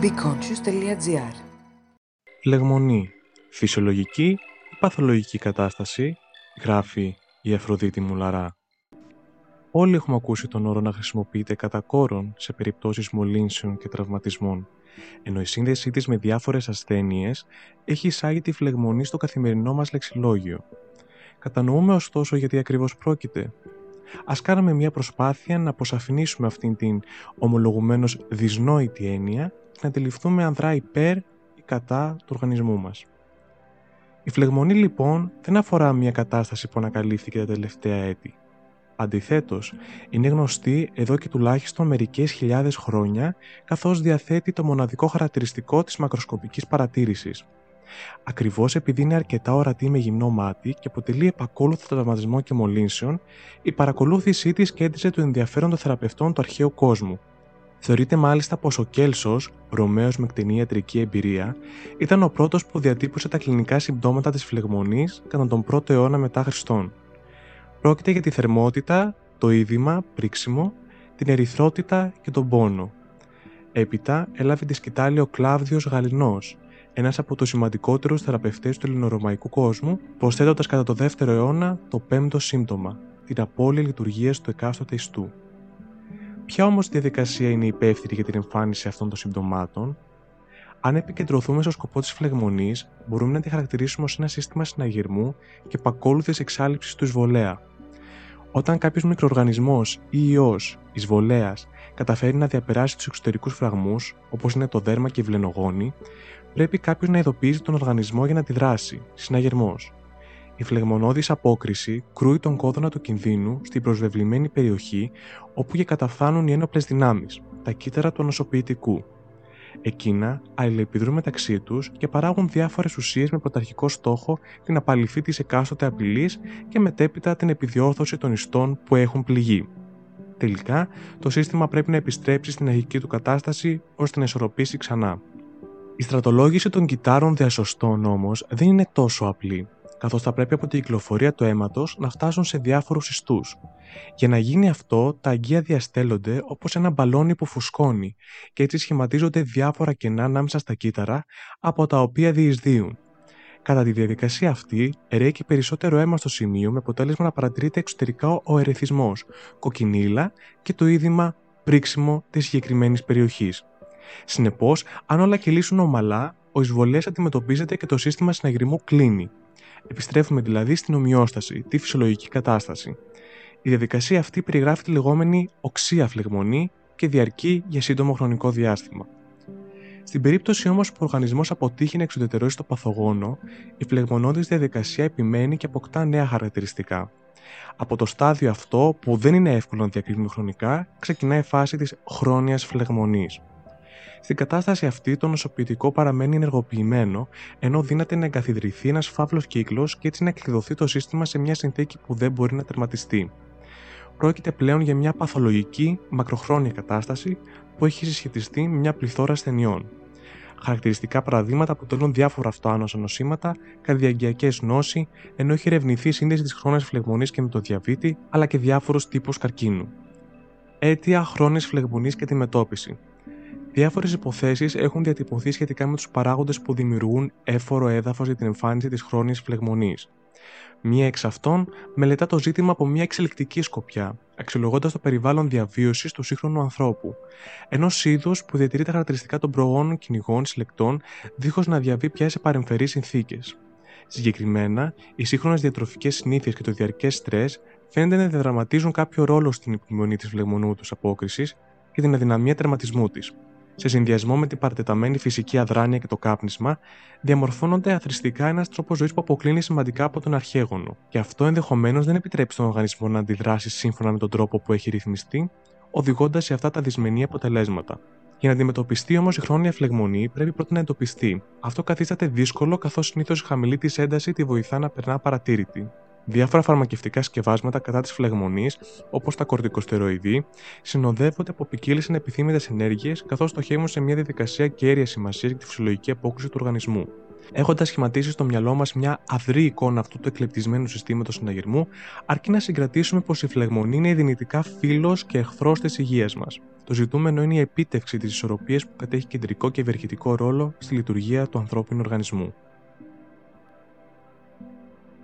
beconscious.gr Λεγμονή. Φυσιολογική ή παθολογική κατάσταση, γράφει η Αφροδίτη Μουλαρά. Όλοι έχουμε ακούσει τον όρο να χρησιμοποιείται κατά κόρον σε περιπτώσεις μολύνσεων και τραυματισμών, ενώ η σύνδεσή της με διάφορες ασθένειες έχει εισάγει τη φλεγμονή στο καθημερινό μας λεξιλόγιο. Κατανοούμε ωστόσο γιατί ακριβώς πρόκειται. Ας κάνουμε μια προσπάθεια να αποσαφηνίσουμε αυτήν την ομολογουμένως δυσνόητη έννοια και να αντιληφθούμε αν δρά υπέρ ή κατά του οργανισμού μας. Η φλεγμονή λοιπόν δεν αφορά μια κατάσταση που ανακαλύφθηκε τα τελευταία έτη. Αντιθέτως, είναι γνωστή εδώ και τουλάχιστον μερικές χιλιάδες χρόνια, καθώς διαθέτει το μοναδικό χαρακτηριστικό της μακροσκοπικής παρατήρησης. Ακριβώς επειδή είναι αρκετά ορατή με γυμνό μάτι και αποτελεί επακόλουθο τραυματισμό και μολύνσεων, η παρακολούθησή της κέντριζε το ενδιαφέρον των θεραπευτών του αρχαίου κόσμου. Θεωρείται μάλιστα πως ο Κέλσος, Ρωμαίος με κτηνή ιατρική εμπειρία, ήταν ο πρώτος που διατύπωσε τα κλινικά συμπτώματα της φλεγμονής κατά τον 1ο αιώνα μετά Χριστόν. Πρόκειται για τη θερμότητα, το είδημα, πρίξιμο, την ερυθρότητα και τον πόνο. Έπειτα έλαβε τη σκητάλη ο Κλάβδιος Γαλινός, ένας από τους σημαντικότερους θεραπευτές του ελληνορωμαϊκού κόσμου, προσθέτοντας κατά το 2ο αιώνα το πέμπτο σύμπτωμα, την απώλεια λειτουργίας του εκάστοτε ιστού. Ποια όμως διαδικασία είναι υπεύθυνη για την εμφάνιση αυτών των συμπτωμάτων, αν επικεντρωθούμε στο σκοπό της φλεγμονής, μπορούμε να τη χαρακτηρίσουμε ως ένα σύστημα συναγερμού και πακόλουθη εξάλληψης του εισβολέα. Όταν κάποιος μικροοργανισμός ή ιός εισβολέας καταφέρει να διαπεράσει τους εξωτερικούς φραγμούς, όπως είναι το δέρμα και η βλενογόνη, πρέπει κάποιος να ειδοποιήσει τον οργανισμό για να τη δράσει, συναγερμός. Η φλεγμονώδης απόκριση κρούει τον κόδωνα του κινδύνου στην προσβεβλημένη περιοχή όπου και καταφθάνουν οι ένοπλες δυνάμεις, τα κύτταρα του ανοσοποιητικού. Εκείνα αλληλεπιδρούν μεταξύ τους και παράγουν διάφορες ουσίες με πρωταρχικό στόχο την απαλυφή της εκάστοτε απειλής και μετέπειτα την επιδιόρθωση των ιστών που έχουν πληγεί. Τελικά, το σύστημα πρέπει να επιστρέψει στην αρχική του κατάσταση ώστε να ισορροπήσει ξανά. Η στρατολόγηση των κυτάρων διασωστών όμως δεν είναι τόσο απλή καθώς θα πρέπει από την κυκλοφορία του αίματος να φτάσουν σε διάφορους ιστούς. Για να γίνει αυτό, τα αγκία διαστέλλονται όπως ένα μπαλόνι που φουσκώνει και έτσι σχηματίζονται διάφορα κενά ανάμεσα στα κύτταρα από τα οποία διεισδύουν. Κατά τη διαδικασία αυτή, ρέει και περισσότερο αίμα στο σημείο με αποτέλεσμα να παρατηρείται εξωτερικά ο ερεθισμός, κοκκινίλα και το είδημα πρίξιμο της συγκεκριμένης περιοχής. Συνεπώς, αν όλα κυλήσουν ομαλά, ο εισβολέα αντιμετωπίζεται και το σύστημα συναγερμού κλείνει, Επιστρέφουμε δηλαδή στην ομοιόσταση, τη φυσιολογική κατάσταση. Η διαδικασία αυτή περιγράφει τη λεγόμενη οξία φλεγμονή και διαρκεί για σύντομο χρονικό διάστημα. Στην περίπτωση όμως που ο οργανισμός αποτύχει να εξουδετερώσει το παθογόνο, η φλεγμονώδης διαδικασία επιμένει και αποκτά νέα χαρακτηριστικά. Από το στάδιο αυτό, που δεν είναι εύκολο να διακρίνουμε χρονικά, ξεκινάει η φάση της χρόνιας φλεγμονής. Στην κατάσταση αυτή, το νοσοποιητικό παραμένει ενεργοποιημένο, ενώ δύναται να εγκαθιδρυθεί ένας φαύλος κύκλος και έτσι να κλειδωθεί το σύστημα σε μια συνθήκη που δεν μπορεί να τερματιστεί. Πρόκειται πλέον για μια παθολογική, μακροχρόνια κατάσταση που έχει συσχετιστεί με μια πληθώρα ασθενειών. Χαρακτηριστικά παραδείγματα αποτελούν διάφορα αυτοάνοσα νοσήματα, καρδιαγκιακές νόσοι, ενώ έχει ερευνηθεί η σύνδεση της χρόνιας φλεγμονής και με το διαβήτη, αλλά και διάφορους τύπους καρκίνου. Αίτια χρόνια φλεγμονής και αντιμετώπιση. Διάφορες υποθέσεις έχουν διατυπωθεί σχετικά με τους παράγοντες που δημιουργούν έφορο έδαφος για την εμφάνιση της χρόνιας φλεγμονής. Μία εξ αυτών μελετά το ζήτημα από μια εξελικτική σκοπιά, αξιολογώντας το περιβάλλον διαβίωσης του σύγχρονου ανθρώπου, ενός είδους που διατηρεί τα χαρακτηριστικά των προγόνων κυνηγών συλλεκτών, δίχως να διαβεί πια σε παρεμφερείς συνθήκες. Συγκεκριμένα, οι σύγχρονες διατροφικές συνήθειες και το διαρκές στρες φαίνεται να διαδραματίζουν κάποιο ρόλο στην υπομονή της φλεγμονού απόκρισης και την αδυναμία τερματισμού της σε συνδυασμό με την παρατεταμένη φυσική αδράνεια και το κάπνισμα, διαμορφώνονται αθρηστικά ένας τρόπος ζωής που αποκλίνει σημαντικά από τον αρχαίγωνο, και αυτό ενδεχομένως δεν επιτρέπει στον οργανισμό να αντιδράσει σύμφωνα με τον τρόπο που έχει ρυθμιστεί, οδηγώντας σε αυτά τα δυσμενή αποτελέσματα. Για να αντιμετωπιστεί όμως η χρόνια φλεγμονή, πρέπει πρώτα να εντοπιστεί. Αυτό καθίσταται δύσκολο, καθώς συνήθως η χαμηλή της ένταση τη βοηθά να περνά παρατήρητη. Διάφορα φαρμακευτικά σκευάσματα κατά της φλεγμονής, όπως τα κορτικοστεροειδή, συνοδεύονται από ποικίλες ανεπιθύμητες ενέργειες, καθώς στοχεύουν σε μια διαδικασία κέρια σημασίας για τη φυσιολογική απόκριση του οργανισμού. έχοντας σχηματίσει στο μυαλό μας μια αδρή εικόνα αυτού του εκλεπτισμένου συστήματος συναγερμού, αρκεί να συγκρατήσουμε πως η φλεγμονή είναι δυνητικά φίλος και εχθρός της υγείας μας. Το ζητούμενο είναι η επίτευξη της ισορροπίας που κατέχει κεντρικό και ευεργετικό ρόλο στη λειτουργία του ανθρώπινου οργανισμού.